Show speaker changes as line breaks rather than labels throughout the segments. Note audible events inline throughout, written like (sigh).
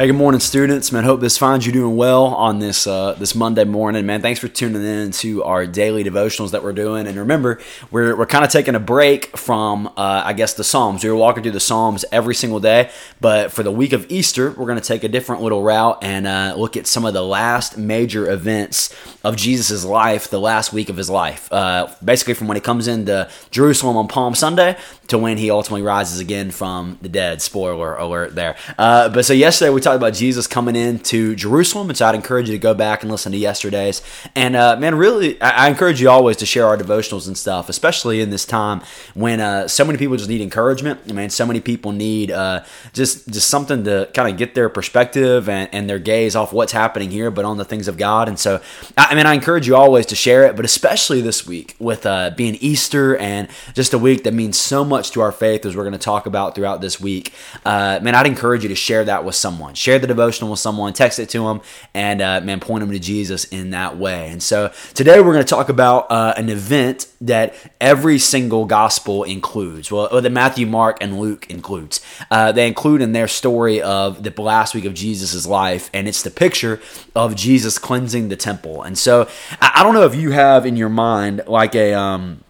Hey, good morning, students. Man, hope this finds you doing well on this uh, this Monday morning. Man, thanks for tuning in to our daily devotionals that we're doing. And remember, we're, we're kind of taking a break from, uh, I guess, the Psalms. We were walking through the Psalms every single day, but for the week of Easter, we're going to take a different little route and uh, look at some of the last major events of Jesus' life, the last week of his life. Uh, basically, from when he comes into Jerusalem on Palm Sunday to when he ultimately rises again from the dead. Spoiler alert there. Uh, but so yesterday we talked about Jesus coming into Jerusalem, and so I'd encourage you to go back and listen to yesterday's. And uh, man, really, I, I, encourage you always to share our devotionals and stuff, especially in this time when uh, so many people just need encouragement. I mean, so many people need uh, just just something to kind of get their perspective and, and their gaze off what's happening here, but on the things of God. And so, I, I mean, I encourage you always to share it, but especially this week with uh, being Easter and just a week that means so much much to our faith as we're going to talk about throughout this week, uh, man, I'd encourage you to share that with someone. Share the devotional with someone, text it to them, and uh, man, point them to Jesus in that way. And so today we're going to talk about uh, an event that every single gospel includes. Well, that Matthew, Mark, and Luke includes. Uh, they include in their story of the last week of Jesus' life, and it's the picture of Jesus cleansing the temple. And so I, I don't know if you have in your mind like a um,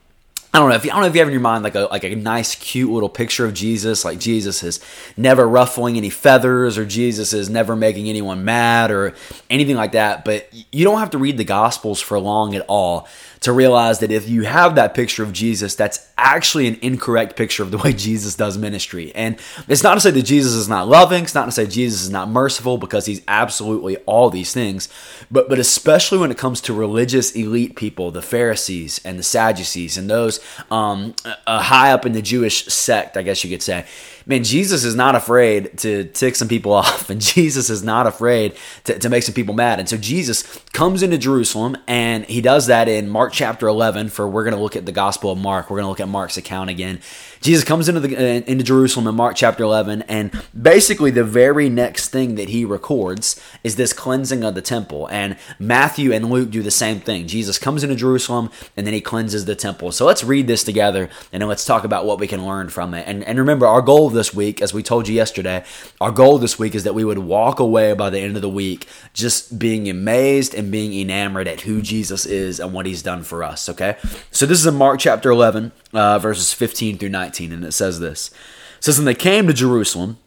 I don't know if you, I don't know if you have in your mind like a like a nice cute little picture of Jesus, like Jesus is never ruffling any feathers, or Jesus is never making anyone mad, or anything like that. But you don't have to read the Gospels for long at all to realize that if you have that picture of Jesus, that's actually an incorrect picture of the (laughs) way Jesus does ministry. And it's not to say that Jesus is not loving, it's not to say Jesus is not merciful, because he's absolutely all these things. But but especially when it comes to religious elite people, the Pharisees and the Sadducees and those um, uh, high up in the Jewish sect, I guess you could say man, Jesus is not afraid to tick some people (laughs) off, and Jesus is not afraid to, to make some people mad. And so Jesus comes into Jerusalem, and he does that in Mark chapter 11. For we're going to look at the Gospel of Mark. We're going to look at Mark's account again. Jesus comes into the uh, into Jerusalem in Mark chapter 11, and basically the very next thing that he records is this cleansing of the temple. And Matthew and Luke do the same thing. Jesus comes into Jerusalem, and then he cleanses the temple. So let's read this together, and then let's talk about what we can learn from it. And and remember, our goal this week, as we told you yesterday, our goal this week is that we would walk away by the end of the week just being amazed and being enamored at who Jesus is and what he's done for us. Okay, so this is in Mark chapter 11, uh, verses 15 through 19, and it says this. It says, And they came to Jerusalem,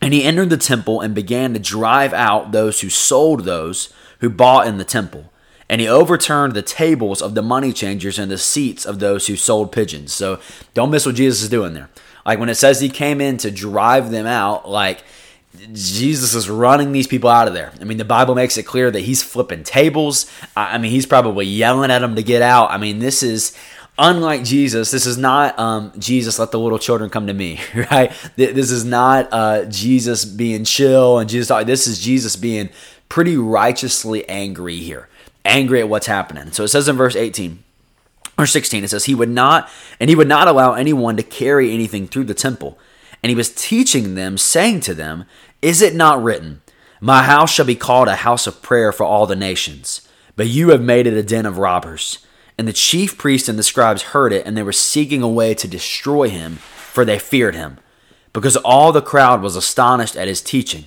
and he entered the temple and began to drive out those who sold those who bought in the temple. And he overturned the tables of the money changers and the seats of those who sold pigeons. So don't miss what Jesus is doing there. Like when it says he came in to drive them out, like Jesus is running these people out of there. I mean, the Bible makes it clear that he's flipping tables. I mean, he's probably yelling at them to get out. I mean, this is unlike Jesus. This is not um, Jesus, let the little children come to me, (laughs) right? This is not uh, Jesus being chill and Jesus. This is Jesus being pretty righteously angry here, angry at what's happening. So it says in verse 18 or 16 it says he would not and he would not allow anyone to carry anything through the temple. And he was teaching them saying to them is it not written my house shall be called a house of prayer for all the nations but you have made it a den of robbers and the chief priests and the scribes heard it and they were seeking a way to destroy him for they feared him because all the crowd was astonished at his teaching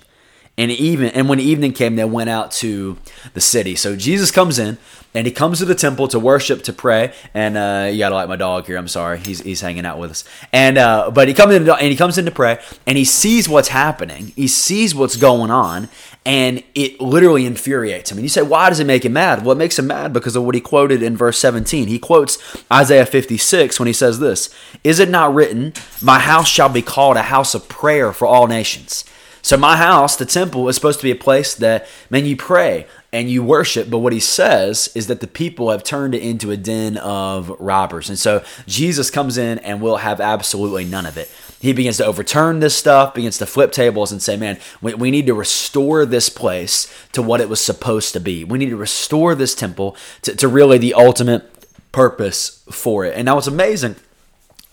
and even and when evening came they went out to the city. So jesus comes in and he comes to the temple to worship to pray. And uh, you gotta like my dog here. I'm sorry. He's, he's hanging out with us. And uh, but he comes in and he comes in to pray and he sees what's happening. He sees what's going on and it literally infuriates him. And you say why does it make him mad? Well it makes him mad because of what he quoted in verse 17 he quotes isaiah 56 when he says this is it not written my house shall be called a house of prayer for all nations so my house, the temple, is supposed to be a place that, man, you pray and you worship. But what he says is that the people have turned it into a den of robbers. And so Jesus comes in and will have absolutely none of it. He begins to overturn this stuff, begins to flip tables and say, man, we, we need to restore this place to what it was supposed to be. We need to restore this temple to, to really the ultimate purpose for it. And now what's amazing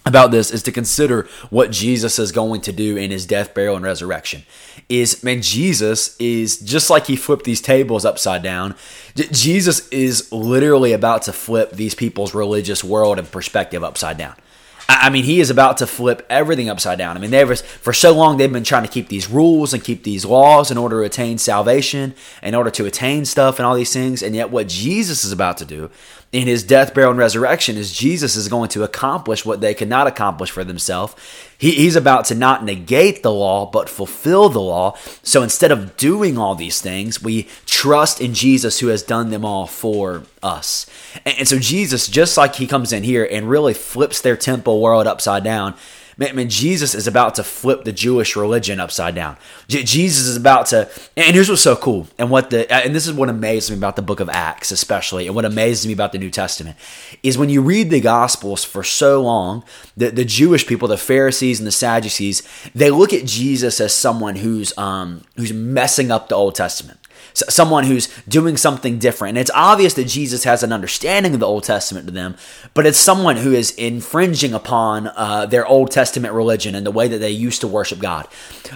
about this is to consider what Jesus is going to do in his death, burial, and resurrection. Is man, Jesus is just like he flipped these tables upside down. Jesus is literally about to flip these people's religious world and perspective upside down. I mean, he is about to flip everything upside down. I mean, they was for so long they've been trying to keep these rules and keep these laws in order to attain salvation, in order to attain stuff and all these things. And yet, what Jesus is about to do in his death, burial, and resurrection is Jesus is going to accomplish what they could not accomplish for themselves. He, he's about to not negate the law, but fulfill the law. So instead of doing all these things, we trust in Jesus who has done them all for us. And, and so Jesus, just like he comes in here and really flips their temple world upside down, Man, man, Jesus is about to flip the Jewish religion upside down. J- Jesus is about to, and here's what's so cool, and what the, and this is what amazes me about the Book of Acts, especially, and what amazes me about the New Testament, is when you read the Gospels for so long, the the Jewish people, the Pharisees and the Sadducees, they look at Jesus as someone who's um who's messing up the Old Testament someone who's doing something different. And it's obvious that Jesus has an understanding of the Old Testament to them, but it's someone who is infringing upon uh, their Old Testament religion and the way that they used to worship God.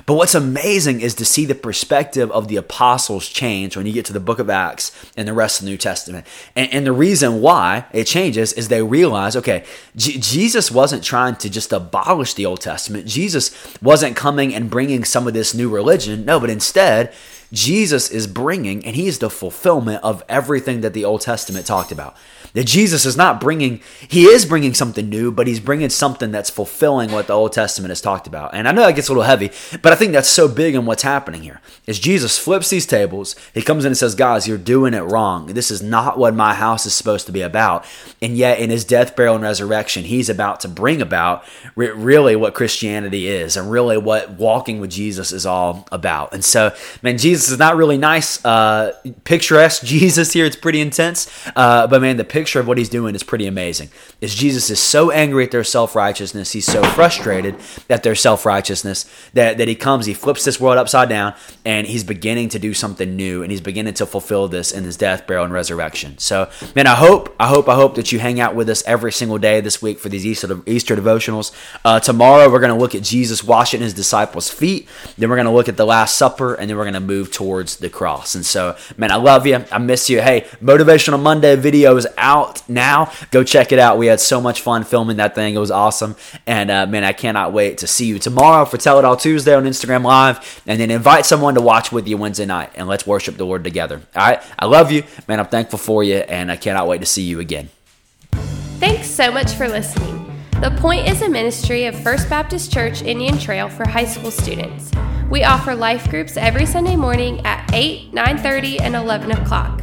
But what's amazing is to see the perspective of the apostles change when you get to the book of Acts and the rest of the New Testament. And, and the reason why it changes is they realize okay, J- Jesus wasn't trying to just abolish the Old Testament, Jesus wasn't coming and bringing some of this new religion. No, but instead, Jesus is bringing, and he is the fulfillment of everything that the Old Testament talked about. That Jesus is not bringing, he is bringing something new, but he's bringing something that's fulfilling what the Old Testament has talked about. And I know that gets a little heavy, but I think that's so big in what's happening here. Is Jesus flips these tables, he comes in and says, Guys, you're doing it wrong. This is not what my house is supposed to be about. And yet, in his death, burial, and resurrection, he's about to bring about really what Christianity is and really what walking with Jesus is all about. And so, man, Jesus is not really nice, uh, picturesque (laughs) Jesus here. It's pretty intense. Uh, but man, the picture of what he's doing is pretty amazing. Is Jesus is so angry at their self righteousness, he's so frustrated at their self righteousness that, that he comes, he flips this world upside down, and he's beginning to do something new, and he's beginning to fulfill this in his death, burial, and resurrection. So, man, I hope, I hope, I hope that you hang out with us every single day this week for these Easter Easter devotionals. Uh, tomorrow we're to look at Jesus washing his disciples' feet. Then we're to look at the Last Supper, and then we're to move towards the cross. And so, man, I love you. I miss you. Hey, Motivational Monday video is out now. Go check it out. We had so much fun filming that thing. It was awesome. And uh, man, I cannot wait to see you tomorrow for Tell It All Tuesday on Instagram Live. And then invite someone to watch with you Wednesday night and let's worship the Lord together. All right. I love you. Man, I'm thankful for you. And I cannot wait to see you again.
Thanks so much for listening. The Point is a ministry of First Baptist Church Indian Trail for high school students. We offer life groups every Sunday morning at 8, 9:30, and 11 o'clock,